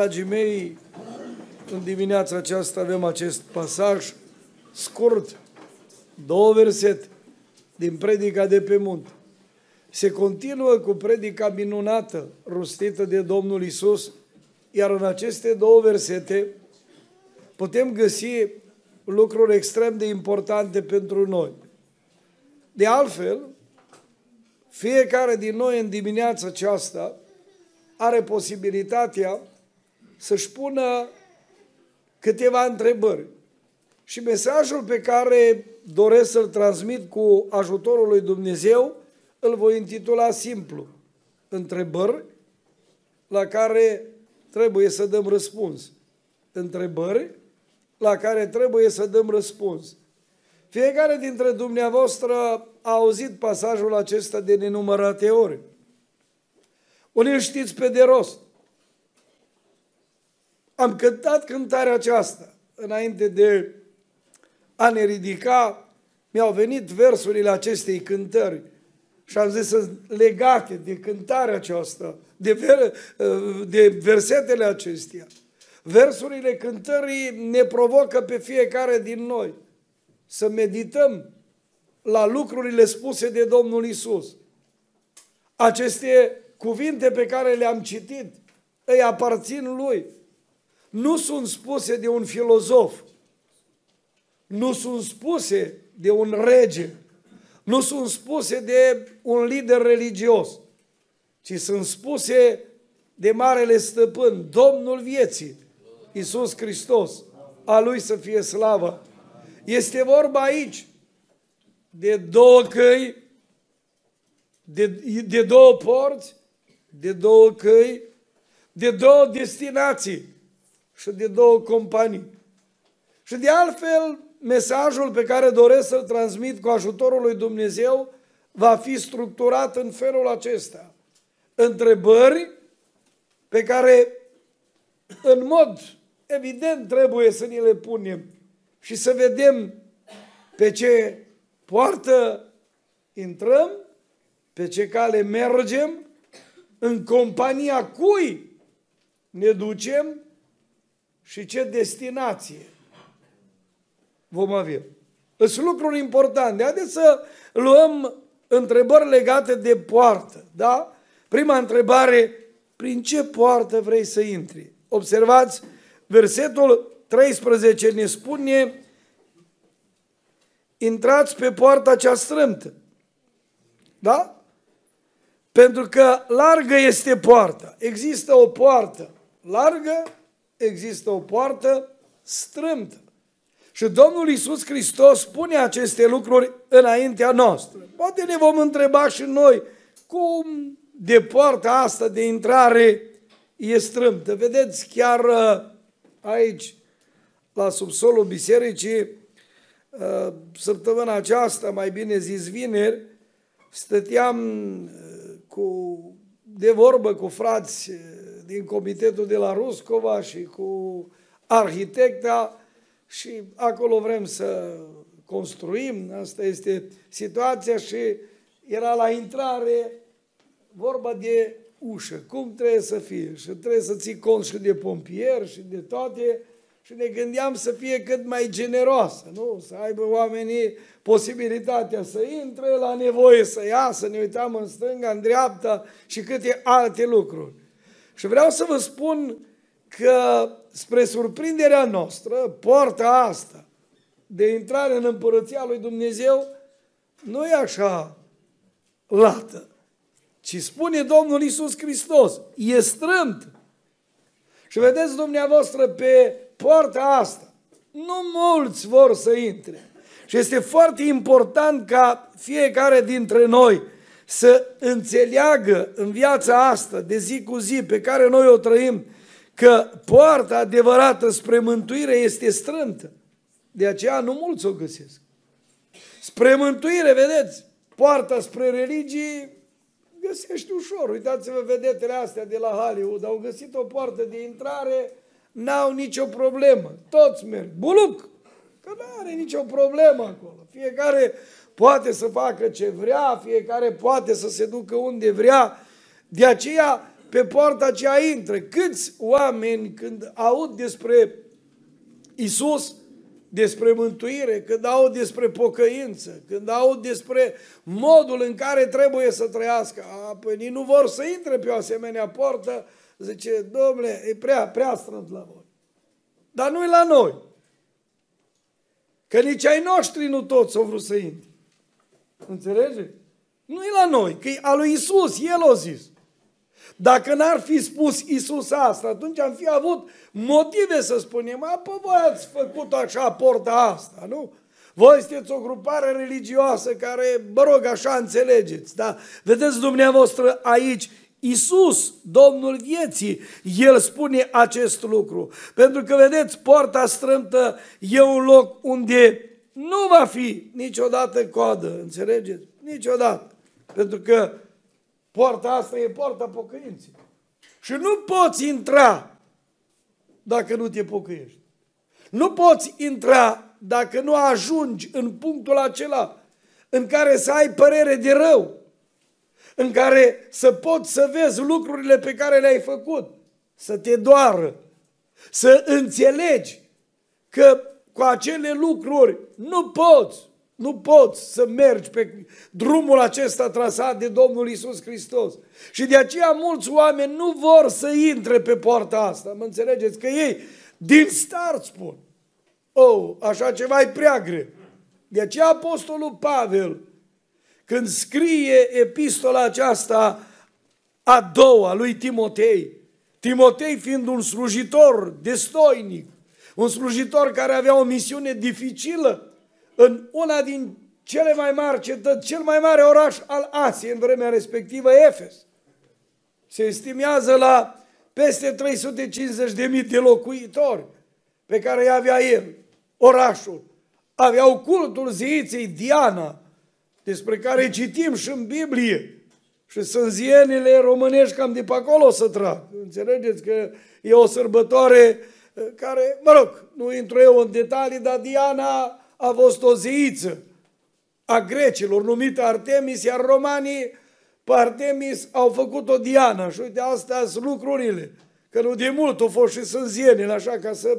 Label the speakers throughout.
Speaker 1: Dragii mei, în dimineața aceasta avem acest pasaj scurt, două versete din predica de pe munte. Se continuă cu predica minunată rostită de Domnul Isus, iar în aceste două versete putem găsi lucruri extrem de importante pentru noi. De altfel, fiecare din noi în dimineața aceasta are posibilitatea să-și pună câteva întrebări. Și mesajul pe care doresc să-l transmit cu ajutorul lui Dumnezeu îl voi intitula simplu. Întrebări la care trebuie să dăm răspuns. Întrebări la care trebuie să dăm răspuns. Fiecare dintre dumneavoastră a auzit pasajul acesta de nenumărate ori. Unii știți pe de rost. Am cântat cântarea aceasta înainte de a ne ridica. Mi-au venit versurile acestei cântări și am zis să legate de cântarea aceasta, de, ver, de versetele acestea. Versurile cântării ne provocă pe fiecare din noi să medităm la lucrurile spuse de Domnul Isus. Aceste cuvinte pe care le-am citit îi aparțin lui. Nu sunt spuse de un filozof, nu sunt spuse de un rege, nu sunt spuse de un lider religios, ci sunt spuse de Marele Stăpân, Domnul vieții, Iisus Hristos, a Lui să fie slavă. Este vorba aici de două căi, de, de două porți, de două căi, de două destinații și de două companii. Și de altfel, mesajul pe care doresc să-l transmit cu ajutorul lui Dumnezeu va fi structurat în felul acesta. Întrebări pe care în mod evident trebuie să ni le punem și să vedem pe ce poartă intrăm, pe ce cale mergem, în compania cui ne ducem și ce destinație vom avea. Sunt lucruri importante. Haideți să luăm întrebări legate de poartă. Da? Prima întrebare, prin ce poartă vrei să intri? Observați, versetul 13 ne spune, intrați pe poarta cea strâmtă. Da? Pentru că largă este poarta. Există o poartă largă, există o poartă strâmtă. Și Domnul Iisus Hristos spune aceste lucruri înaintea noastră. Poate ne vom întreba și noi cum de poarta asta de intrare e strâmtă. Vedeți, chiar uh, aici, la subsolul bisericii, uh, săptămâna aceasta, mai bine zis vineri, stăteam uh, cu, de vorbă cu frați din comitetul de la Ruscova și cu arhitecta și acolo vrem să construim, asta este situația și era la intrare vorba de ușă, cum trebuie să fie și trebuie să ții cont și de pompier și de toate și ne gândeam să fie cât mai generoasă, nu? Să aibă oamenii posibilitatea să intre, la nevoie să iasă, ne uitam în stânga, în dreapta și câte alte lucruri. Și vreau să vă spun că, spre surprinderea noastră, poarta asta de intrare în împărăția lui Dumnezeu nu e așa lată, ci spune Domnul Isus Hristos, e strâmt. Și vedeți dumneavoastră pe poarta asta, nu mulți vor să intre. Și este foarte important ca fiecare dintre noi să înțeleagă în viața asta de zi cu zi pe care noi o trăim, că poarta adevărată spre mântuire este strântă. De aceea nu mulți o găsesc. Spre mântuire, vedeți, poarta spre religie găsești ușor. Uitați-vă vedetele astea de la Hollywood, au găsit o poartă de intrare, n-au nicio problemă. Toți merg. Buluc! Că nu are nicio problemă acolo. Fiecare poate să facă ce vrea, fiecare poate să se ducă unde vrea. De aceea pe poarta aceea intră. Câți oameni când aud despre Isus, despre mântuire, când aud despre pocăință, când aud despre modul în care trebuie să trăiască, a, păi nu vor să intre pe o asemenea poartă, zice, domnule, e prea, prea strânt la voi. Dar nu e la noi. Că nici ai noștri nu toți au vrut să intre. Înțelegeți? Nu e la noi, că e a lui Isus, El o zis. Dacă n-ar fi spus Isus asta, atunci am fi avut motive să spunem, a, pă, voi ați făcut așa porta asta, nu? Voi sunteți o grupare religioasă care, mă rog, așa înțelegeți, da? Vedeți dumneavoastră aici, Isus, Domnul vieții, El spune acest lucru. Pentru că, vedeți, poarta strâmtă e un loc unde nu va fi niciodată coadă, înțelegeți? Niciodată. Pentru că poarta asta e poarta pocăinței. Și nu poți intra dacă nu te pocăiești. Nu poți intra dacă nu ajungi în punctul acela în care să ai părere de rău, în care să poți să vezi lucrurile pe care le-ai făcut, să te doară, să înțelegi că cu acele lucruri nu poți nu poți să mergi pe drumul acesta trasat de Domnul Isus Hristos. Și de aceea mulți oameni nu vor să intre pe poarta asta. Mă înțelegeți? Că ei din start spun. Oh, așa ceva e prea greu. De aceea Apostolul Pavel, când scrie epistola aceasta a doua lui Timotei, Timotei fiind un slujitor destoinic, un slujitor care avea o misiune dificilă, în una din cele mai mari cetăți, cel mai mare oraș al Asiei în vremea respectivă, Efes. Se estimează la peste 350.000 de locuitori pe care îi avea el, orașul. Aveau cultul zeiței Diana, despre care citim și în Biblie. Și sânzienile românești cam de pe acolo să trag. Înțelegeți că e o sărbătoare eh, care, mă rog, nu intru eu în detalii, dar Diana a fost o zeiță a grecilor numită Artemis, iar romanii pe Artemis au făcut o Diana. Și uite, astea sunt lucrurile. Că nu de mult au fost și sânzienile, așa ca să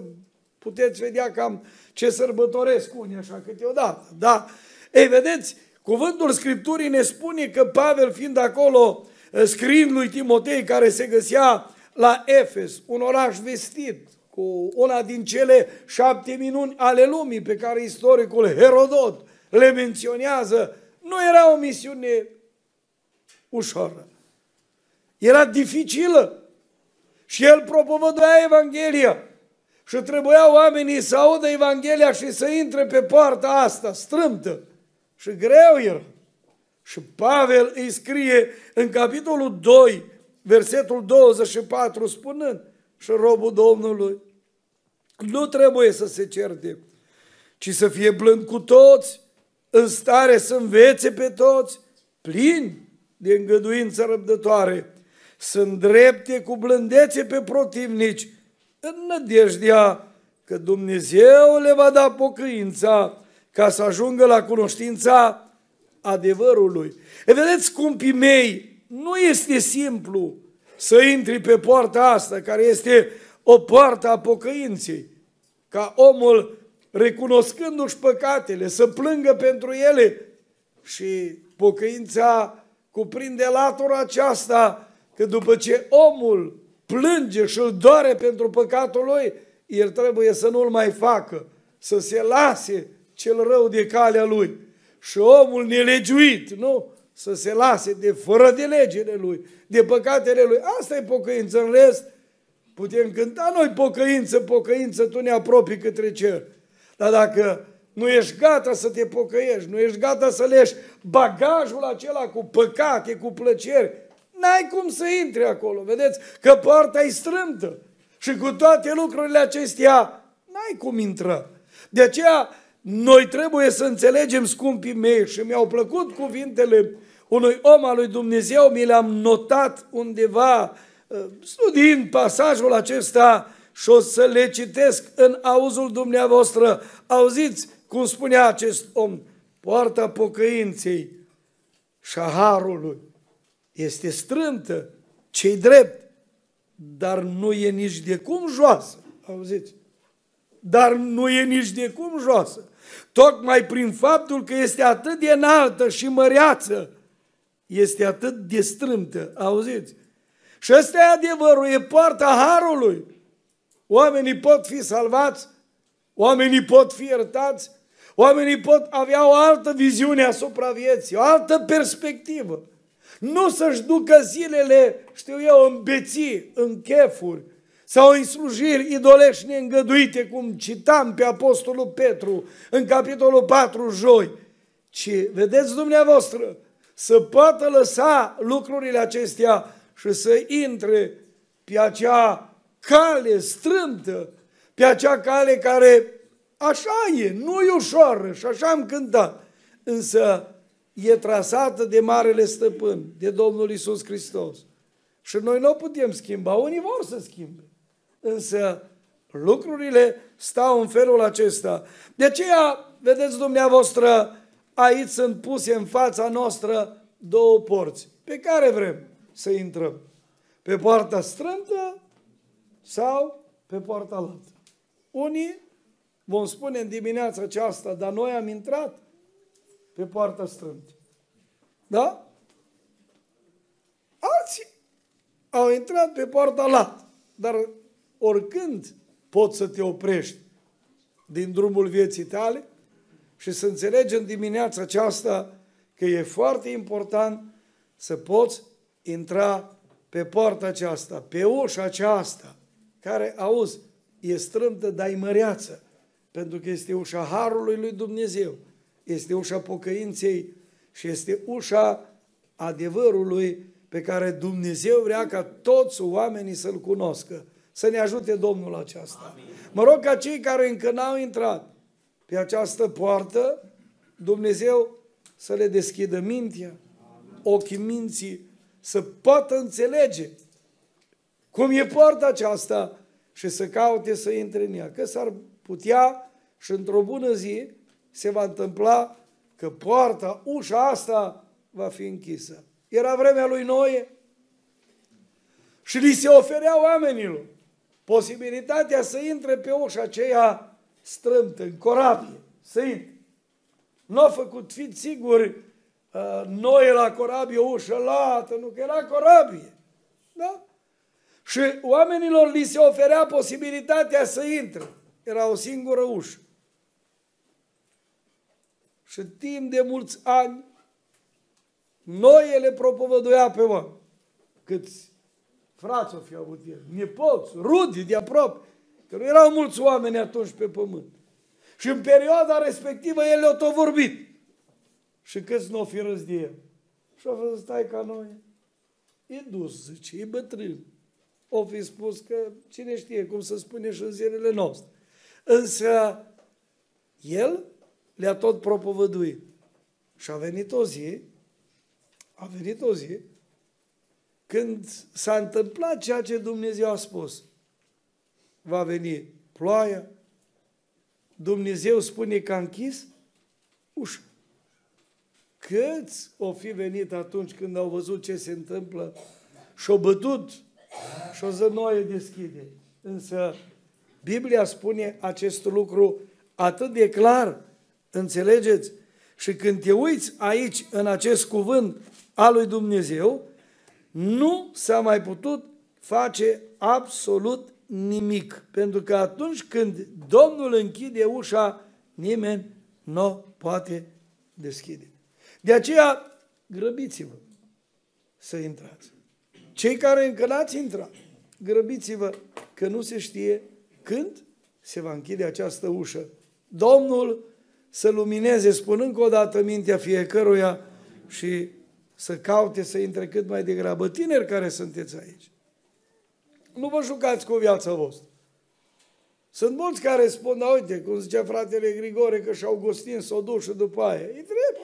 Speaker 1: puteți vedea cam ce sărbătoresc unii așa câteodată. Da? Ei, vedeți, cuvântul Scripturii ne spune că Pavel fiind acolo, scriind lui Timotei, care se găsea la Efes, un oraș vestit, cu una din cele șapte minuni ale lumii pe care istoricul Herodot le menționează, nu era o misiune ușoară. Era dificilă. Și el propovăduia Evanghelia. Și trebuia oamenii să audă Evanghelia și să intre pe poarta asta strâmtă. Și greu era. Și Pavel îi scrie în capitolul 2, versetul 24, spunând, și robul Domnului nu trebuie să se certe, ci să fie blând cu toți, în stare să învețe pe toți, plini de îngăduință răbdătoare, să îndrepte cu blândețe pe protivnici, în nădejdea că Dumnezeu le va da pocăința ca să ajungă la cunoștința adevărului. E vedeți, scumpii mei, nu este simplu să intri pe poarta asta, care este o poartă a pocăinței, ca omul, recunoscându-și păcatele, să plângă pentru ele și pocăința cuprinde latura aceasta că după ce omul plânge și îl doare pentru păcatul lui, el trebuie să nu-l mai facă, să se lase cel rău de calea lui. Și omul nelegiuit, nu? Să se lase de fără de legile lui, de păcatele lui. Asta e pocăință. În rest, Putem cânta noi pocăință, pocăință, tu ne apropii către cer. Dar dacă nu ești gata să te pocăiești, nu ești gata să leși bagajul acela cu păcate, cu plăceri, n-ai cum să intri acolo. Vedeți că poarta e strâmtă și cu toate lucrurile acestea n-ai cum intra. De aceea noi trebuie să înțelegem, scumpii mei, și mi-au plăcut cuvintele unui om al lui Dumnezeu, mi le-am notat undeva studiind pasajul acesta și o să le citesc în auzul dumneavoastră. Auziți cum spunea acest om, poarta pocăinței și a harului este strântă cei drept, dar nu e nici de cum joasă. Auziți? Dar nu e nici de cum joasă. Tocmai prin faptul că este atât de înaltă și măreață, este atât de strâmtă. Auziți? Și ăsta e adevărul, e poarta Harului. Oamenii pot fi salvați, oamenii pot fi iertați, oamenii pot avea o altă viziune asupra vieții, o altă perspectivă. Nu să-și ducă zilele, știu eu, în beții, în chefuri, sau în slujiri idolești neîngăduite, cum citam pe Apostolul Petru în capitolul 4 joi, ci, vedeți dumneavoastră, să poată lăsa lucrurile acestea și să intre pe acea cale strâmtă, pe acea cale care așa e, nu e ușoară și așa am cântat, însă e trasată de Marele Stăpân, de Domnul Isus Hristos. Și noi nu o putem schimba, unii vor să schimbe, însă lucrurile stau în felul acesta. De aceea, vedeți dumneavoastră, aici sunt puse în fața noastră două porți. Pe care vrem să intrăm? Pe poarta strântă sau pe poarta altă? Unii vom spune în dimineața aceasta, dar noi am intrat pe poarta strântă. Da? Alții au intrat pe poarta lată, dar oricând poți să te oprești din drumul vieții tale și să înțelegi în dimineața aceasta că e foarte important să poți intra pe poarta aceasta, pe ușa aceasta, care, auzi, e strâmtă, dar e măreață, pentru că este ușa Harului lui Dumnezeu, este ușa pocăinței și este ușa adevărului pe care Dumnezeu vrea ca toți oamenii să-L cunoscă. Să ne ajute Domnul aceasta. Amin. Mă rog ca cei care încă n-au intrat pe această poartă, Dumnezeu să le deschidă mintea, ochii minții, să poată înțelege cum e poarta aceasta și să caute să intre în ea. Că s-ar putea și într-o bună zi se va întâmpla că poarta, ușa asta va fi închisă. Era vremea lui Noe și li se oferea oamenilor posibilitatea să intre pe ușa aceea strâmtă, în corabie, să intre. Nu a făcut, fiți siguri, uh, noi la corabie o ușă lată, nu, că era corabie. Da? Și oamenilor li se oferea posibilitatea să intre. Era o singură ușă. Și timp de mulți ani, noi le propovăduia pe oameni. Câți frați o fi avut el, nepoți, rudi de aproape, că nu erau mulți oameni atunci pe pământ. Și în perioada respectivă el le-a tot vorbit. Și câți nu o fi râs de el. Și a fost, stai ca noi. E dus, zice, e bătrân. O fi spus că cine știe cum să spune și în zilele noastre. Însă el le-a tot propovăduit. Și a venit o zi, a venit o zi, când s-a întâmplat ceea ce Dumnezeu a spus. Va veni ploaia, Dumnezeu spune că a închis ușa. Câți o fi venit atunci când au văzut ce se întâmplă și-au bătut și o zănoaie deschide. Însă Biblia spune acest lucru atât de clar, înțelegeți? Și când te uiți aici în acest cuvânt al lui Dumnezeu, nu s-a mai putut face absolut nimic. Pentru că atunci când Domnul închide ușa, nimeni nu poate deschide. De aceea, grăbiți-vă să intrați. Cei care încă n-ați intrat, grăbiți-vă că nu se știe când se va închide această ușă. Domnul să lumineze, spun încă o dată mintea fiecăruia și să caute să intre cât mai degrabă. Tineri care sunteți aici, nu vă jucați cu viața voastră. Sunt mulți care spun, da, uite, cum zicea fratele Grigore, că și Augustin s-o duc și după aia. E drept.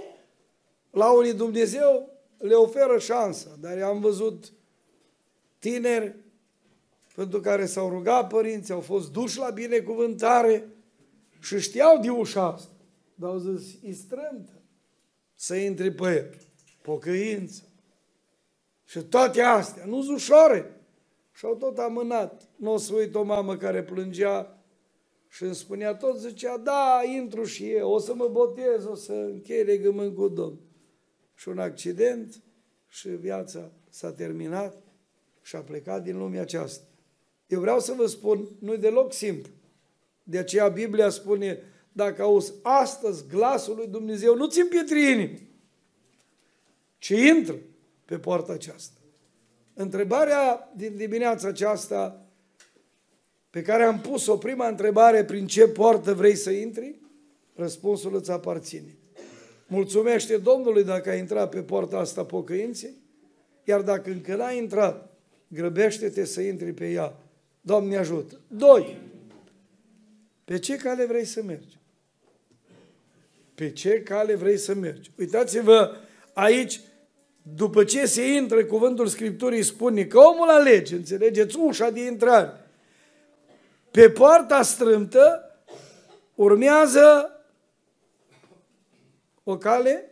Speaker 1: La unii Dumnezeu le oferă șansa, dar am văzut tineri pentru care s-au rugat părinții, au fost duși la binecuvântare și știau de ușa asta. Dar au zis, e strântă să intri pe el. Pocăință. Și toate astea, nu ușoare. Și au tot amânat. Nu o să uit o mamă care plângea și îmi spunea tot, zicea, da, intru și eu, o să mă botez, o să închei legământ cu Domnul. Și un accident și viața s-a terminat și a plecat din lumea aceasta. Eu vreau să vă spun, nu e deloc simplu. De aceea Biblia spune, dacă auzi astăzi glasul lui Dumnezeu, nu ți împietri inimi, ci intră pe poarta aceasta. Întrebarea din dimineața aceasta pe care am pus-o, prima întrebare, prin ce poartă vrei să intri? Răspunsul îți aparține. Mulțumește Domnului dacă ai intrat pe poarta asta pocăinței, iar dacă încă n-ai intrat, grăbește-te să intri pe ea. Doamne ajută. Doi, pe ce cale vrei să mergi? Pe ce cale vrei să mergi? Uitați-vă aici, după ce se intră, cuvântul Scripturii spune că omul alege, înțelegeți, ușa de intrare. Pe poarta strâmtă urmează o cale,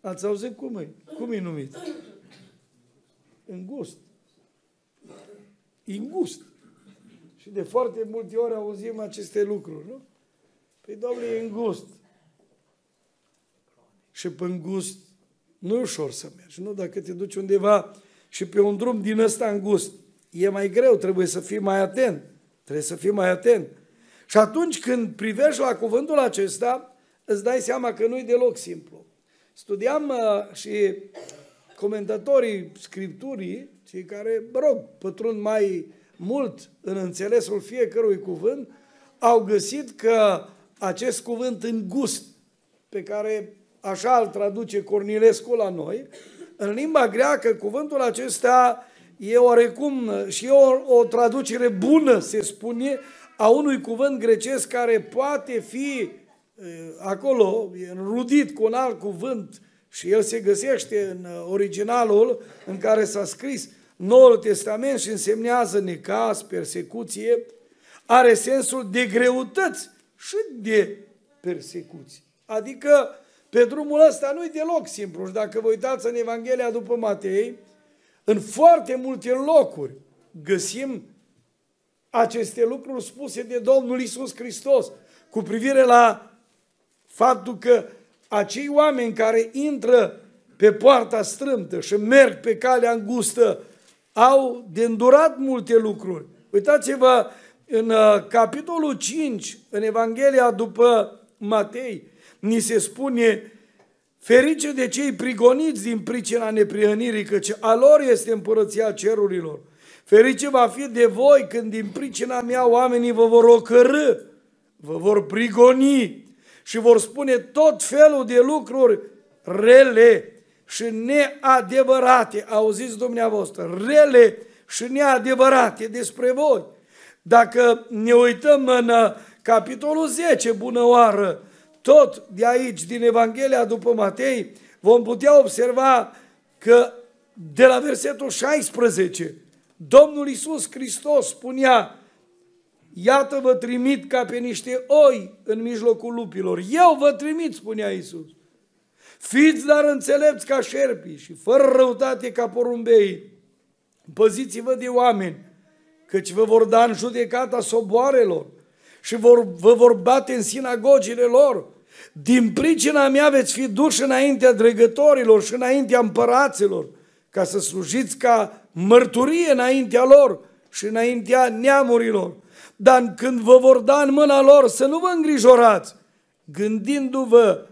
Speaker 1: ați auzit cum e? Cum e numit? Îngust. Îngust. Și de foarte multe ori auzim aceste lucruri, nu? Păi, Doamne, e îngust. Și pe îngust nu e ușor să mergi, nu? Dacă te duci undeva și pe un drum din ăsta îngust, e mai greu, trebuie să fii mai atent. Trebuie să fii mai atent. Și atunci când privești la cuvântul acesta, îți dai seama că nu e deloc simplu. Studiam uh, și comentatorii Scripturii, cei care, mă rog, pătrund mai mult în înțelesul fiecărui cuvânt, au găsit că acest cuvânt îngust, pe care așa îl traduce Cornilescu la noi, în limba greacă cuvântul acesta e oarecum și e o, o traducere bună, se spune, a unui cuvânt grecesc care poate fi acolo, înrudit cu un alt cuvânt și el se găsește în originalul în care s-a scris Noul Testament și însemnează necaz, persecuție, are sensul de greutăți și de persecuție. Adică pe drumul ăsta nu-i deloc simplu. Și dacă vă uitați în Evanghelia după Matei, în foarte multe locuri găsim aceste lucruri spuse de Domnul Isus Hristos cu privire la faptul că acei oameni care intră pe poarta strâmtă și merg pe calea îngustă au de îndurat multe lucruri. Uitați-vă în uh, capitolul 5, în Evanghelia după Matei, ni se spune Ferice de cei prigoniți din pricina neprihănirii, căci a lor este împărăția cerurilor. Ferice va fi de voi când din pricina mea oamenii vă vor ocărâ, vă vor prigoni și vor spune tot felul de lucruri rele și neadevărate. Auziți dumneavoastră, rele și neadevărate despre voi. Dacă ne uităm în uh, capitolul 10, bună oară, tot de aici, din Evanghelia după Matei, vom putea observa că de la versetul 16, Domnul Isus Hristos spunea, Iată vă trimit ca pe niște oi în mijlocul lupilor. Eu vă trimit, spunea Isus. Fiți dar înțelepți ca șerpii și fără răutate ca porumbei. Păziți-vă de oameni, căci vă vor da în judecata soboarelor și vor, vă vor bate în sinagogile lor. Din pricina mea veți fi duși înaintea dregătorilor și înaintea împăraților, ca să slujiți ca mărturie înaintea lor și înaintea neamurilor. Dar când vă vor da în mâna lor, să nu vă îngrijorați, gândindu-vă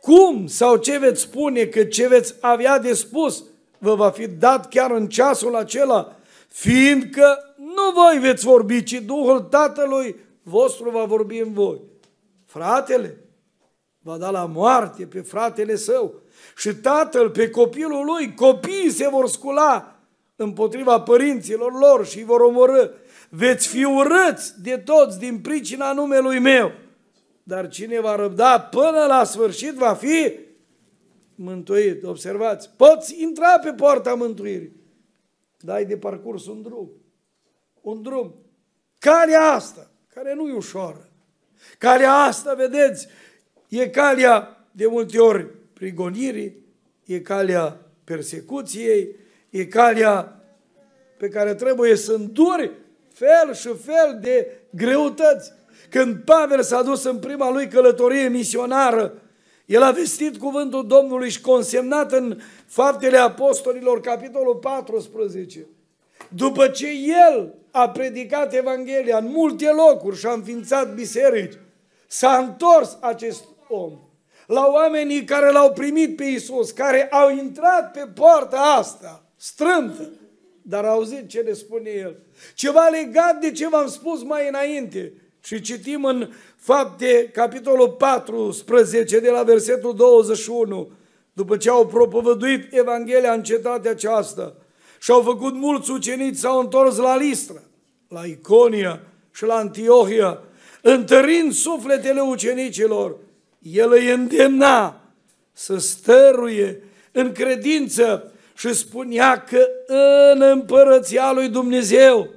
Speaker 1: cum sau ce veți spune, că ce veți avea de spus vă va fi dat chiar în ceasul acela, fiindcă nu voi veți vorbi, ci Duhul Tatălui vostru va vorbi în voi. Fratele va da la moarte pe fratele său și tatăl pe copilul lui, copiii se vor scula împotriva părinților lor și îi vor omorâ. Veți fi urâți de toți din pricina numelui meu. Dar cine va răbda până la sfârșit va fi mântuit. Observați, poți intra pe poarta mântuirii. Dai de parcurs un drum. Un drum. Calea asta, care nu e ușoară. Calea asta, vedeți, e calea de multe ori prigonirii, e calea persecuției, E calea pe care trebuie să înduri fel și fel de greutăți. Când Pavel s-a dus în prima lui călătorie misionară, el a vestit cuvântul Domnului și consemnat în Faptele Apostolilor, capitolul 14. După ce el a predicat Evanghelia în multe locuri și a înființat biserici, s-a întors acest om la oamenii care l-au primit pe Isus, care au intrat pe poarta asta, strântă, dar auzit ce le spune el. Ceva legat de ce v-am spus mai înainte. Și citim în fapte, capitolul 14, de la versetul 21, după ce au propovăduit Evanghelia în cetatea aceasta și au făcut mulți ucenici, s-au întors la Listra, la Iconia și la Antiohia, întărind sufletele ucenicilor, el îi îndemna să stăruie în credință și spunea că în împărăția lui Dumnezeu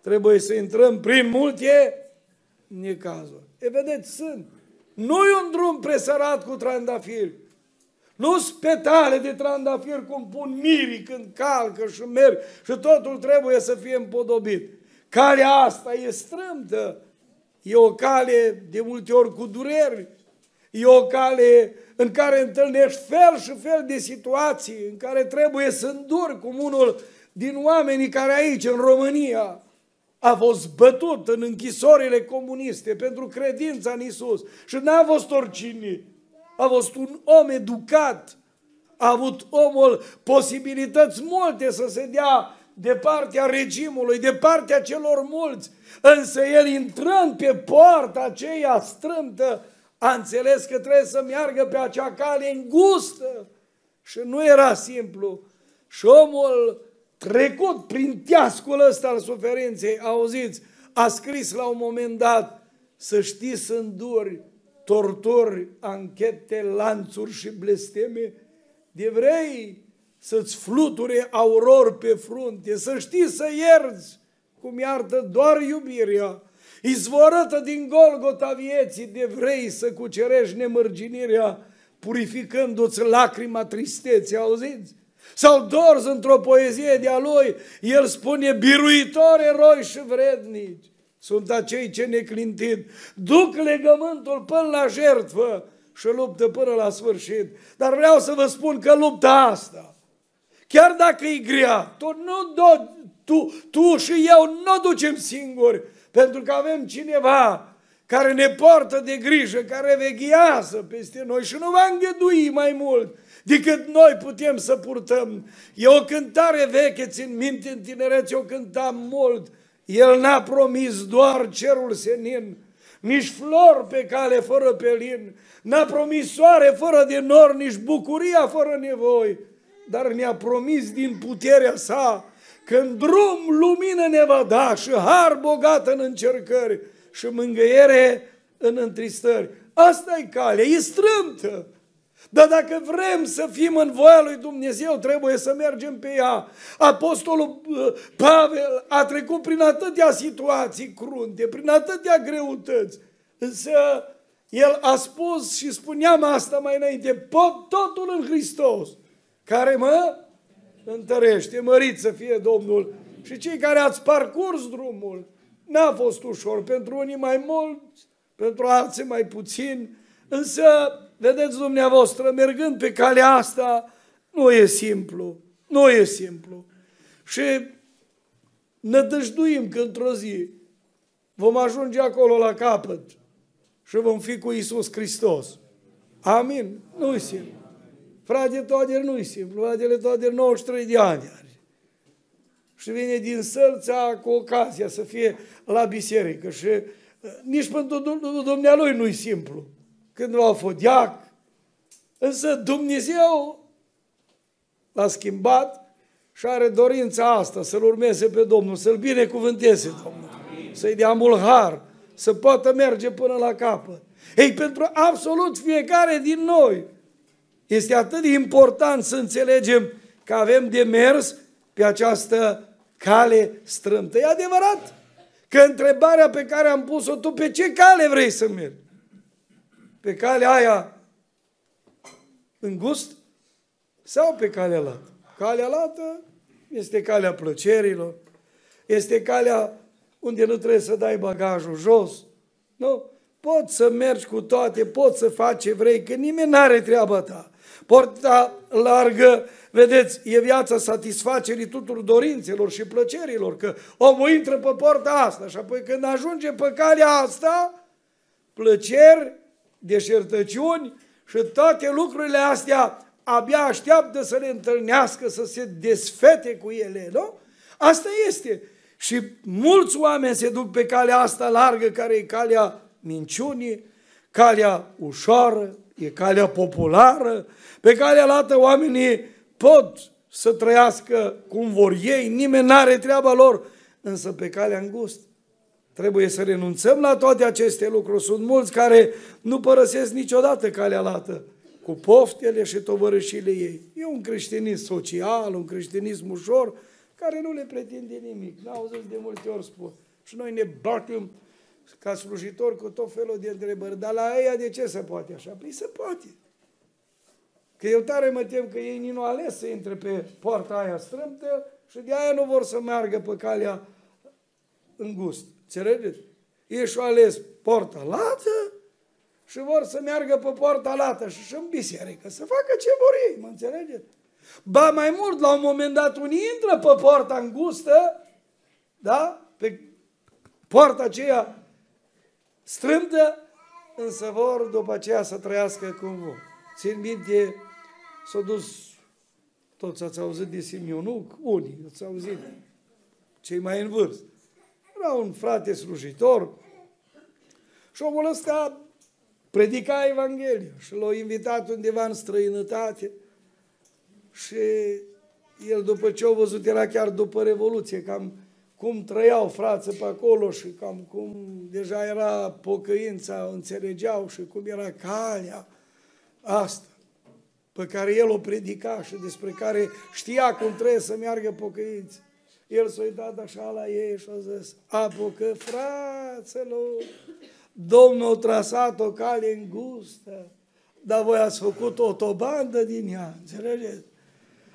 Speaker 1: trebuie să intrăm prin multe necazuri. E vedeți, sunt. Nu e un drum presărat cu trandafiri. Nu spetale de trandafiri cum pun mirii când calcă și merg și totul trebuie să fie împodobit. Calea asta e strâmtă. E o cale de multe ori cu dureri. E o cale în care întâlnești fel și fel de situații, în care trebuie să înduri cum unul din oamenii care aici, în România, a fost bătut în închisorile comuniste pentru credința în Isus. Și n-a fost oricine. A fost un om educat. A avut omul posibilități multe să se dea de partea regimului, de partea celor mulți. Însă el intrând pe poarta aceea strâmtă, a înțeles că trebuie să meargă pe acea cale îngustă. Și nu era simplu. Și omul trecut prin teascul ăsta al suferinței, auziți, a scris la un moment dat să știi să înduri torturi, anchete, lanțuri și blesteme de vrei să-ți fluture auror pe frunte, să știi să ierți cum iartă doar iubirea, izvorătă din Golgota vieții de vrei să cucerești nemărginirea, purificându-ți lacrima tristeții, auziți? Sau Dorz într-o poezie de-a lui, el spune, biruitori, eroi și vrednici sunt acei ce neclintit duc legământul până la jertfă și luptă până la sfârșit. Dar vreau să vă spun că lupta asta, chiar dacă e grea, tu, nu do, tu, tu și eu nu ducem singuri, pentru că avem cineva care ne poartă de grijă, care veghează peste noi și nu va îngădui mai mult decât noi putem să purtăm. E o cântare veche, țin minte în tinerețe, o cântam mult. El n-a promis doar cerul senin, nici flori pe cale fără pelin, n-a promis soare fără de nor, nici bucuria fără nevoi, dar ne-a promis din puterea sa că în drum lumină ne va da și har bogat în încercări și mângâiere în întristări. Asta e calea, e strâmtă. Dar dacă vrem să fim în voia lui Dumnezeu, trebuie să mergem pe ea. Apostolul uh, Pavel a trecut prin atâtea situații crunte, prin atâtea greutăți. Însă el a spus și spuneam asta mai înainte, pot totul în Hristos, care mă întărește, mărit să fie Domnul. Și cei care ați parcurs drumul, n-a fost ușor, pentru unii mai mulți, pentru alții mai puțin, însă vedeți dumneavoastră, mergând pe calea asta, nu e simplu. Nu e simplu. Și ne dăjduim că într-o zi vom ajunge acolo la capăt și vom fi cu Isus Hristos. Amin? Nu e simplu. Frate Toader nu e simplu. Fratele Toader 93 de ani are. Și vine din sărța cu ocazia să fie la biserică. Și uh, nici pentru dumnealui nu e simplu când l-au fodiac. Însă Dumnezeu l-a schimbat și are dorința asta, să-L urmeze pe Domnul, să-L binecuvânteze Domnul, să-i dea mult har, să poată merge până la capăt. Ei, pentru absolut fiecare din noi este atât de important să înțelegem că avem de mers pe această cale strâmtă. E adevărat că întrebarea pe care am pus-o tu, pe ce cale vrei să mergi? Pe calea aia îngust sau pe calea lată? Calea lată este calea plăcerilor, este calea unde nu trebuie să dai bagajul jos, nu? Poți să mergi cu toate, poți să faci ce vrei, că nimeni nu are treaba ta. Porta largă, vedeți, e viața satisfacerii tuturor dorințelor și plăcerilor, că omul intră pe porta asta și apoi când ajunge pe calea asta, plăceri, deșertăciuni și toate lucrurile astea abia așteaptă să le întâlnească, să se desfete cu ele, nu? Asta este. Și mulți oameni se duc pe calea asta largă, care e calea minciunii, calea ușoară, e calea populară, pe calea lată oamenii pot să trăiască cum vor ei, nimeni n-are treaba lor, însă pe calea îngust. Trebuie să renunțăm la toate aceste lucruri. Sunt mulți care nu părăsesc niciodată calea lată cu poftele și tovărășile ei. E un creștinism social, un creștinism ușor, care nu le pretinde nimic. N-au zis de multe ori spun. Și noi ne batem ca slujitori cu tot felul de întrebări. Dar la ea de ce se poate așa? Păi se poate. Că eu tare mă tem că ei nu ales să intre pe poarta aia strâmtă și de aia nu vor să meargă pe calea îngust. Înțelegeți? Ei și-au ales porta lată și vor să meargă pe poarta lată și și în biserică, să facă ce vor ei, mă înțelegeți? Ba mai mult, la un moment dat, unii intră pe poarta îngustă, da? Pe poarta aceea strâmtă, însă vor după aceea să trăiască cum vor. Țin minte, s-a dus, toți ați auzit de Simionuc, unii ați auzit, cei mai în vârstă. Era un frate slujitor și omul ăsta predica Evanghelia și l-a invitat undeva în străinătate și el după ce a văzut, era chiar după Revoluție, cam cum trăiau frații pe acolo și cam cum deja era pocăința, înțelegeau și cum era calea asta pe care el o predica și despre care știa cum trebuie să meargă pocăinți. El s-a uitat așa la ei și a zis, apucă fraților, Domnul a trasat o cale îngustă, dar voi ați făcut o tobandă din ea, înțelegeți?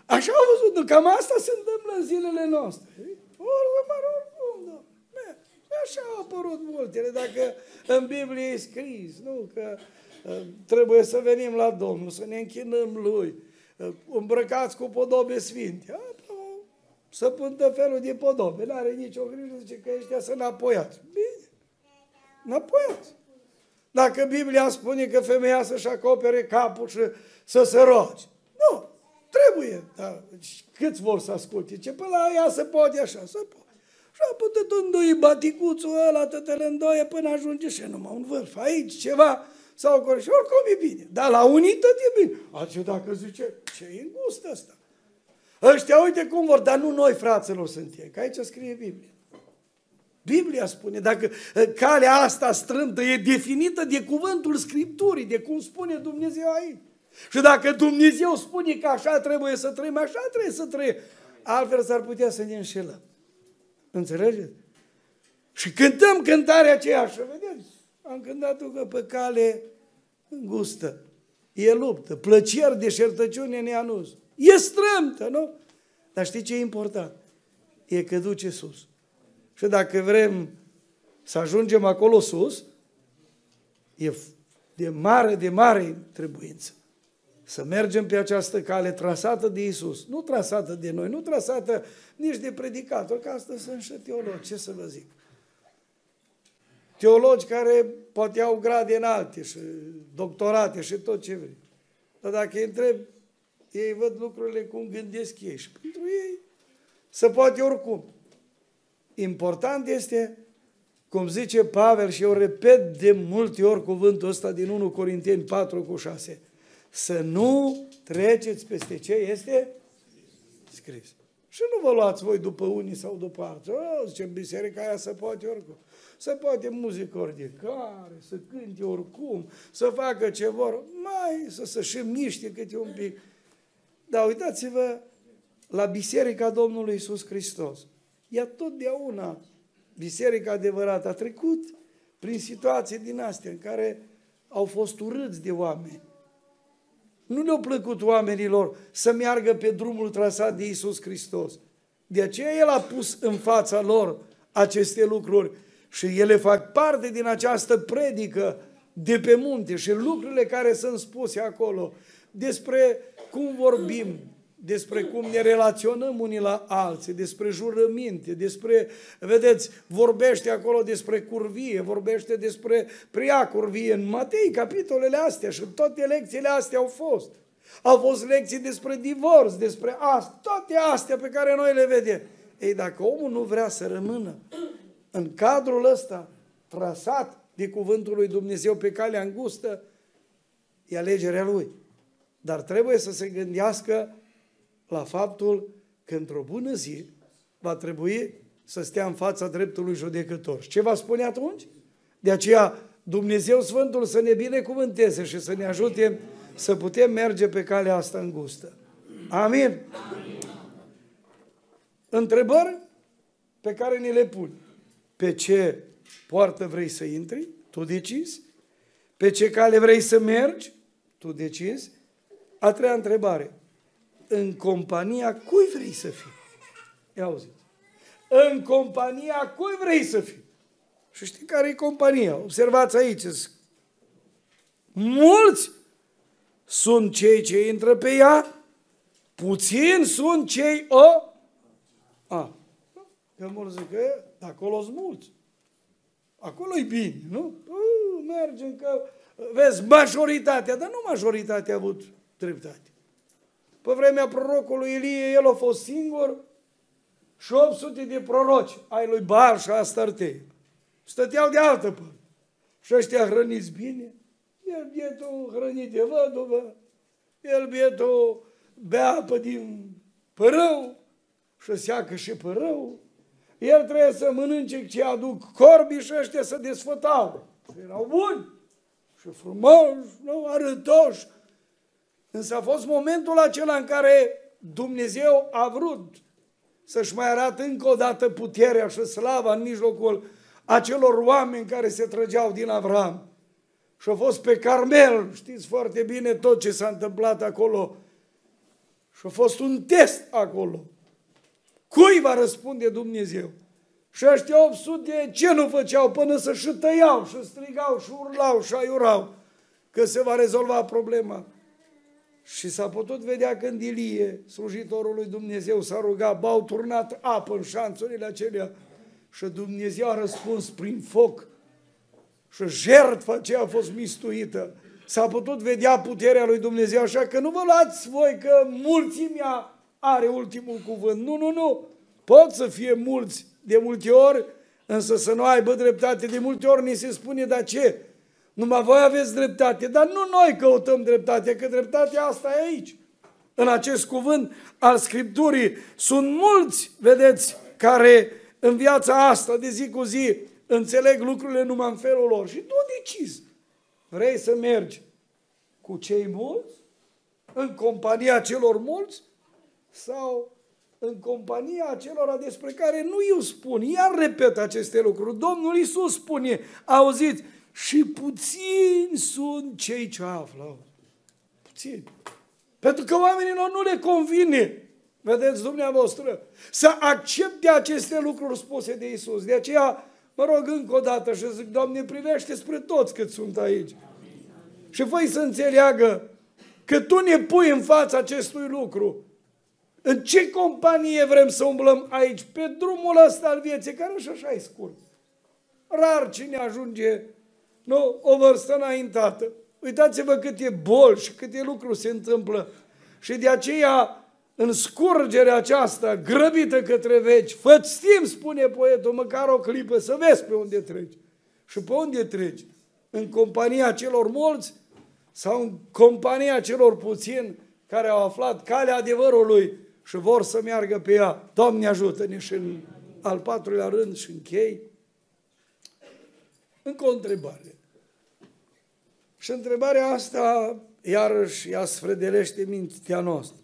Speaker 1: Așa au văzut, cam asta se întâmplă în zilele noastre. Oricum, oricum, da. Așa au apărut multele, dacă în Biblie e scris, nu, că uh, trebuie să venim la Domnul, să ne închinăm Lui, uh, îmbrăcați cu podobe sfinte. Să puntă felul de podobe, nu are nicio grijă, zice că ăștia sunt înapoiați. Bine, înapoiați. Dacă Biblia spune că femeia să-și acopere capul și să se roage, nu, trebuie. Dar câți vor să asculte? Ce până la ea se poate așa, se poate. Și apoi tot îndoi baticuțul ăla, tot îl îndoie până ajunge și numai un vârf. Aici ceva sau acolo. Și oricum e bine. Dar la unii tot e bine. Altfel dacă zice, ce e îngust ăsta? Ăștia uite cum vor, dar nu noi, fraților, suntem. Că aici scrie Biblia. Biblia spune, dacă calea asta strântă e definită de cuvântul Scripturii, de cum spune Dumnezeu aici. Și dacă Dumnezeu spune că așa trebuie să trăim, așa trebuie să trăim. Altfel s-ar putea să ne înșelăm. Înțelegeți? Și cântăm cântarea aceea și vedeți, am cântat-o că pe cale îngustă. E luptă, plăceri, deșertăciune, neanuz. E strâmtă, nu? Dar știi ce e important? E că duce sus. Și dacă vrem să ajungem acolo sus, e de mare, de mare trebuință să mergem pe această cale trasată de Isus, nu trasată de noi, nu trasată nici de predicator, că astăzi sunt și teologi, ce să vă zic. Teologi care poate au grade înalte și doctorate și tot ce vrei. Dar dacă îi întreb, ei văd lucrurile cum gândesc ei și pentru ei se poate oricum. Important este, cum zice Pavel și eu repet de multe ori cuvântul ăsta din 1 Corinteni 4 cu 6, să nu treceți peste ce este scris. Și nu vă luați voi după unii sau după alții. O, zice, în biserica aia se poate oricum. Se poate muzică ordicare, să cânte oricum, să facă ce vor, mai să se și miște câte un pic. Dar uitați-vă la Biserica Domnului Isus Hristos. Ea totdeauna, biserica adevărată, a trecut prin situații din astea în care au fost urâți de oameni, nu le-a plăcut oamenilor să meargă pe drumul trasat de Isus Hristos. De aceea El a pus în fața lor aceste lucruri și ele fac parte din această predică de pe munte și lucrurile care sunt spuse acolo despre cum vorbim, despre cum ne relaționăm unii la alții, despre jurăminte, despre, vedeți, vorbește acolo despre curvie, vorbește despre prea curvie în Matei, capitolele astea și toate lecțiile astea au fost. Au fost lecții despre divorț, despre asta, toate astea pe care noi le vedem. Ei, dacă omul nu vrea să rămână în cadrul ăsta trasat de cuvântul lui Dumnezeu pe calea îngustă, e alegerea lui. Dar trebuie să se gândească la faptul că într-o bună zi va trebui să stea în fața dreptului judecător. Ce va spune atunci? De aceea Dumnezeu Sfântul să ne binecuvânteze și să ne ajute să putem merge pe calea asta îngustă. Amin? Amin. Întrebări pe care ni le pun. Pe ce poartă vrei să intri? Tu decizi. Pe ce cale vrei să mergi? Tu decizi. A treia întrebare. În compania cui vrei să fii? Ia auziți. În compania cui vrei să fii? Și știi care e compania? Observați aici. Mulți sunt cei ce intră pe ea, puțini sunt cei o... A, că mulți zic că acolo sunt mulți. Acolo e bine, nu? Uh, mergem că, vezi, majoritatea, dar nu majoritatea a avut dreptate. Pe vremea prorocului Ilie, el a fost singur și 800 de proroci ai lui Baal și Astarte. Stăteau de altă parte. Și ăștia hrăniți bine. El bietul hrănit de văduvă, el bietul bea apă din părău și seacă și părău. El trebuie să mănânce ce aduc corbii și ăștia să desfătau. Și erau buni și frumoși, nu, arătoși. Însă a fost momentul acela în care Dumnezeu a vrut să-și mai arate încă o dată puterea și slava în mijlocul acelor oameni care se trăgeau din Avram. Și a fost pe Carmel, știți foarte bine tot ce s-a întâmplat acolo. Și a fost un test acolo. Cui va răspunde Dumnezeu? Și ăștia 800 ce nu făceau până să și tăiau și strigau și urlau și aiurau că se va rezolva problema. Și s-a putut vedea când Ilie, slujitorul lui Dumnezeu, s-a rugat, b-au turnat apă în șanțurile acelea și Dumnezeu a răspuns prin foc și jertfa ce a fost mistuită. S-a putut vedea puterea lui Dumnezeu, așa că nu vă luați voi că mulțimea are ultimul cuvânt. Nu, nu, nu. Pot să fie mulți de multe ori, însă să nu aibă dreptate. De multe ori ni se spune, dar ce? Numai voi aveți dreptate, dar nu noi căutăm dreptate, că dreptatea asta e aici. În acest cuvânt al Scripturii sunt mulți, vedeți, care în viața asta de zi cu zi înțeleg lucrurile numai în felul lor. Și tu decizi. Vrei să mergi cu cei mulți? În compania celor mulți? Sau în compania acelora despre care nu eu spun, iar repet aceste lucruri. Domnul Iisus spune, auziți, și puțini sunt cei ce află. Puțini. Pentru că oamenilor nu le convine, vedeți dumneavoastră, să accepte aceste lucruri spuse de Iisus. De aceea mă rog încă o dată și zic, Doamne, privește spre toți cât sunt aici. Și voi să înțeleagă că Tu ne pui în fața acestui lucru în ce companie vrem să umblăm aici, pe drumul ăsta al vieții, care și așa e scurt. Rar cine ajunge nu, o vârstă înaintată. Uitați-vă câte boli și câte lucruri se întâmplă. Și de aceea, în scurgerea aceasta, grăbită către veci, fă timp, spune poetul, măcar o clipă, să vezi pe unde treci. Și pe unde treci? În compania celor mulți sau în compania celor puțini care au aflat calea adevărului și vor să meargă pe ea. Doamne ajută-ne și în al patrulea rând și închei. Încă o întrebare. Și întrebarea asta iarăși ea sfredelește mintea noastră.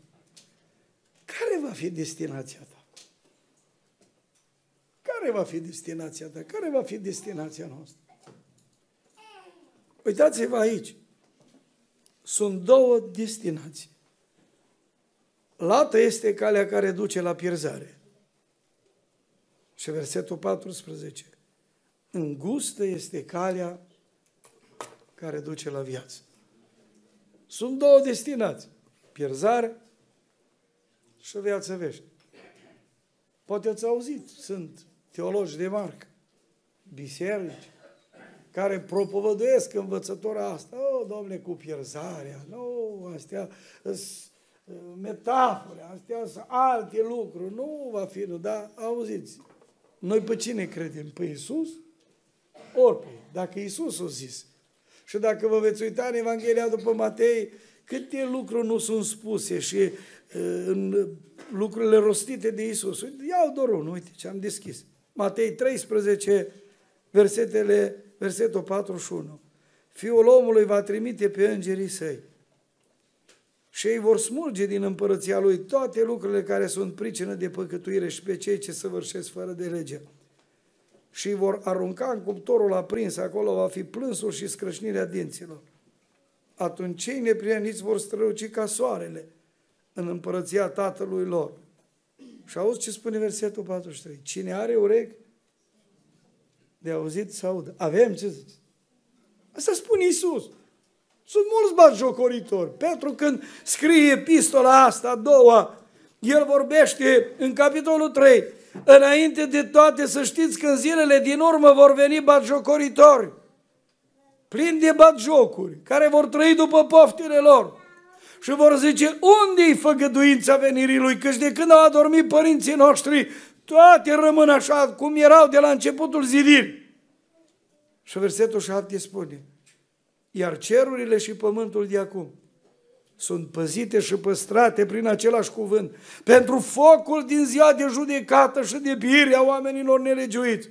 Speaker 1: Care va fi destinația ta? Care va fi destinația ta? Care va fi destinația noastră? Uitați-vă aici. Sunt două destinații. Lată este calea care duce la pierzare. Și versetul 14. Îngustă este calea care duce la viață. Sunt două destinații. Pierzare și viață veșnică. Poate ați auzit, sunt teologi de marcă, biserici, care propovăduiesc învățătura asta. Oh, domne, cu pierzarea, nu, astea sunt uh, metafore, astea sunt alte lucruri, nu va fi, nu, dar auziți, noi pe cine credem? Pe Iisus? Ori pe Dacă Iisus a zis. Și dacă vă veți uita în Evanghelia după Matei, câte lucruri nu sunt spuse și uh, în lucrurile rostite de Iisus. Iau doar unul, uite ce am deschis. Matei 13, versetele, versetul 41. Fiul omului va trimite pe îngerii săi și ei vor smulge din împărăția lui toate lucrurile care sunt pricină de păcătuire și pe cei ce săvârșesc fără de lege. Și îi vor arunca în cuptorul aprins, acolo va fi plânsul și scrâșnirea dinților. Atunci cei neprieniți vor străluci ca soarele în împărăția tatălui lor. Și auzi ce spune versetul 43. Cine are urechi de auzit să audă. Avem ce zice. Asta spune Iisus. Sunt mulți batjocoritori. Petru când scrie epistola asta a doua, el vorbește în capitolul 3. Înainte de toate să știți că în zilele din urmă vor veni batjocoritori, plini de batjocuri, care vor trăi după poftile lor. Și vor zice, unde-i făgăduința venirii lui? Căci de când au adormit părinții noștri, toate rămân așa cum erau de la începutul zidirii. Și versetul 7 spune, iar cerurile și pământul de acum sunt păzite și păstrate prin același cuvânt pentru focul din ziua de judecată și de bire a oamenilor nelegiuiți.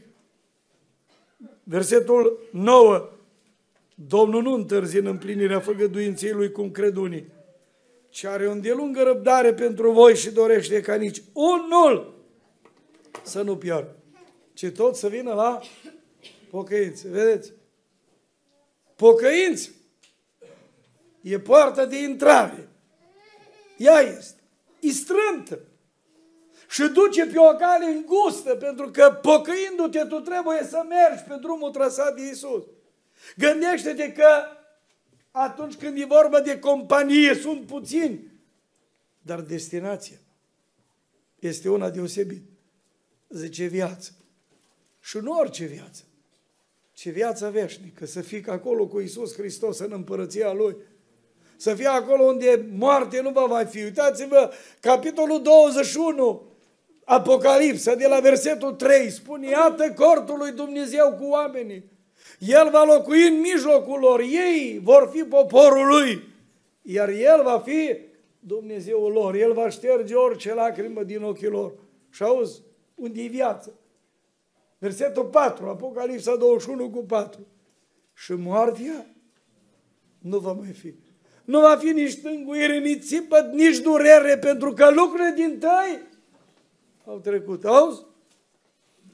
Speaker 1: Versetul 9. Domnul nu întârzi în împlinirea făgăduinței lui cum cred unii, ci are o îndelungă răbdare pentru voi și dorește ca nici unul să nu piară, ci tot să vină la pocăință. Vedeți? Pocăință e poarta de intrare. Ea este. E strântă. Și duce pe o cale îngustă, pentru că pocăindu-te tu trebuie să mergi pe drumul trasat de Isus. Gândește-te că atunci când e vorba de companie sunt puțini, dar destinația este una deosebită. Zice viață. Și nu orice viață ci viața veșnică, să fii acolo cu Isus Hristos în împărăția Lui. Să fie acolo unde moarte nu va mai fi. Uitați-vă, capitolul 21, Apocalipsa, de la versetul 3, spune, iată cortul lui Dumnezeu cu oamenii. El va locui în mijlocul lor, ei vor fi poporul lui, iar El va fi Dumnezeul lor. El va șterge orice lacrimă din ochii lor. Și auzi, unde e viață? Versetul 4, Apocalipsa 21 cu 4. Și moartea nu va mai fi. Nu va fi nici tânguire, nici țipăt, nici durere, pentru că lucrurile din tăi au trecut. Auzi?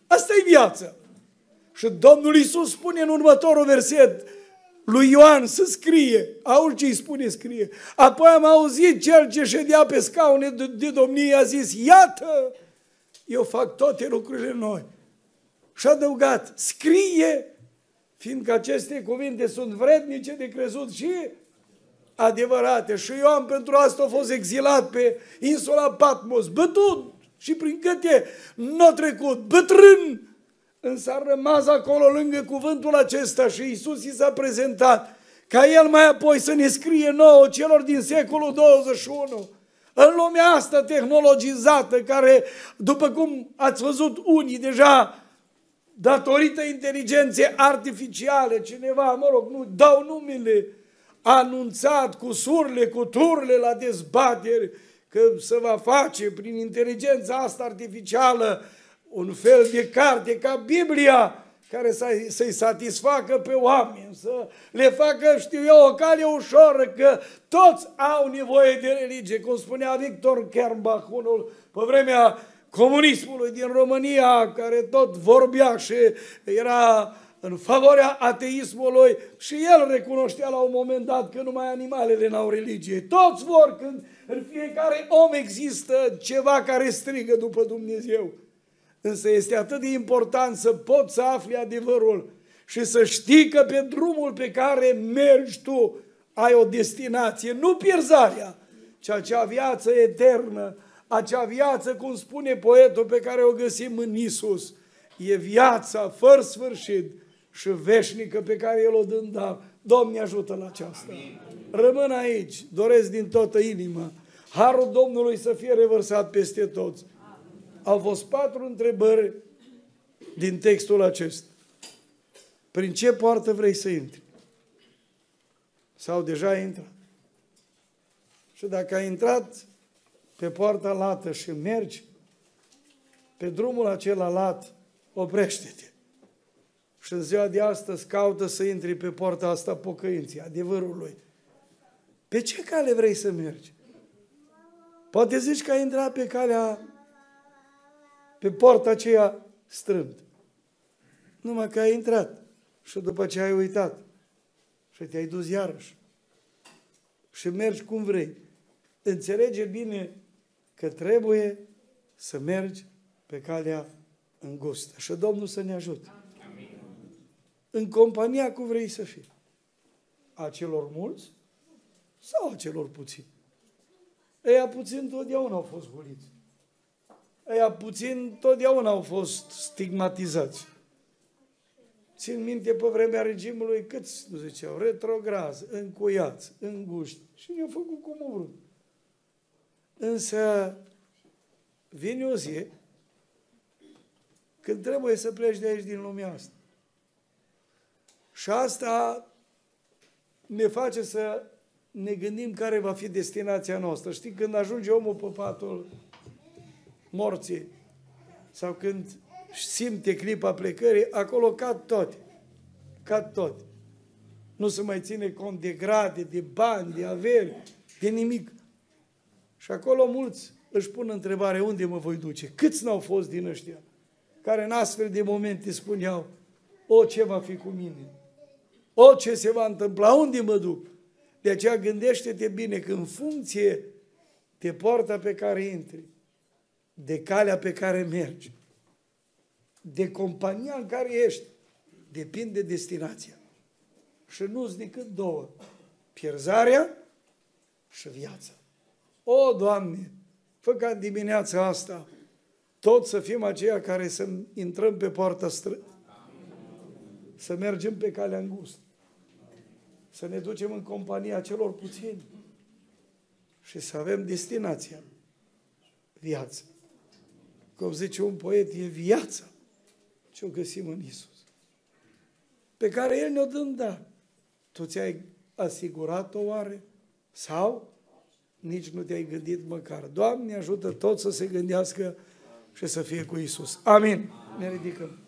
Speaker 1: Asta e viața. Și Domnul Iisus spune în următorul verset lui Ioan să scrie. Auzi ce îi spune scrie. Apoi am auzit cel ce ședea pe scaune de, de domnie, a zis, iată, eu fac toate lucrurile noi și a adăugat, scrie, fiindcă aceste cuvinte sunt vrednice de crezut și adevărate. Și Ioan pentru asta a fost exilat pe insula Patmos, bătut și prin câte nu a trecut, bătrân, însă a rămas acolo lângă cuvântul acesta și Isus i s-a prezentat. Ca El mai apoi să ne scrie nouă celor din secolul 21 în lumea asta tehnologizată care, după cum ați văzut unii deja, datorită inteligenței artificiale, cineva, mă rog, nu dau numele, a anunțat cu surle, cu turle la dezbateri că se va face prin inteligența asta artificială un fel de carte ca Biblia care să-i satisfacă pe oameni, să le facă, știu eu, o cale ușoară, că toți au nevoie de religie, cum spunea Victor Kernbach, unul pe vremea comunismului din România, care tot vorbea și era în favoarea ateismului și el recunoștea la un moment dat că numai animalele n-au religie. Toți vor când în fiecare om există ceva care strigă după Dumnezeu. Însă este atât de important să poți să afli adevărul și să știi că pe drumul pe care mergi tu ai o destinație, nu pierzarea, ci acea viață eternă, acea viață, cum spune poetul pe care o găsim în Isus, e viața fără sfârșit și veșnică pe care El o dă în dar. Doamne ajută la aceasta. Amin. Rămân aici, doresc din toată inima. Harul Domnului să fie revărsat peste toți. Au fost patru întrebări din textul acesta. Prin ce poartă vrei să intri? Sau deja ai intrat? Și dacă ai intrat pe poarta lată și mergi pe drumul acela lat, oprește-te. Și în ziua de astăzi caută să intri pe poarta asta pocăinții, adevărului. Pe ce cale vrei să mergi? Poate zici că ai intrat pe calea, pe poarta aceea strâmt. Numai că ai intrat și după ce ai uitat și te-ai dus iarăși și mergi cum vrei. Înțelege bine că trebuie să mergi pe calea îngustă. Și Domnul să ne ajute. Amin. În compania cu vrei să fii. A celor mulți sau a celor puțini. Ăia puțin totdeauna au fost goliți. Ăia puțin totdeauna au fost stigmatizați. Țin minte pe vremea regimului câți, nu ziceau, retrograzi, încuiați, înguști. Și ne-au făcut cum au vrut. Însă vine o zi când trebuie să pleci de aici din lumea asta. Și asta ne face să ne gândim care va fi destinația noastră. Știi, când ajunge omul pe patul morții sau când simte clipa plecării, acolo cad toate. Cad toate. Nu se mai ține cont de grade, de bani, de averi, de nimic. Și acolo mulți își pun întrebare, unde mă voi duce? Câți n-au fost din ăștia care în astfel de momente spuneau, o, ce va fi cu mine? O, ce se va întâmpla? Unde mă duc? De aceea gândește-te bine că în funcție de poarta pe care intri, de calea pe care mergi, de compania în care ești, depinde destinația. Și nu-s decât două. Pierzarea și viața. O, Doamne, fă ca în dimineața asta tot să fim aceia care să intrăm pe poarta strânsă. Să mergem pe calea îngustă. Să ne ducem în compania celor puțini. Și să avem destinația. Viața. Cum zice un poet, e viața ce o găsim în Isus. Pe care El ne-o dă da. Tu ți-ai asigurat-o oare? Sau nici nu te-ai gândit măcar. Doamne ajută tot să se gândească și să fie cu Isus. Amin. Ne ridicăm.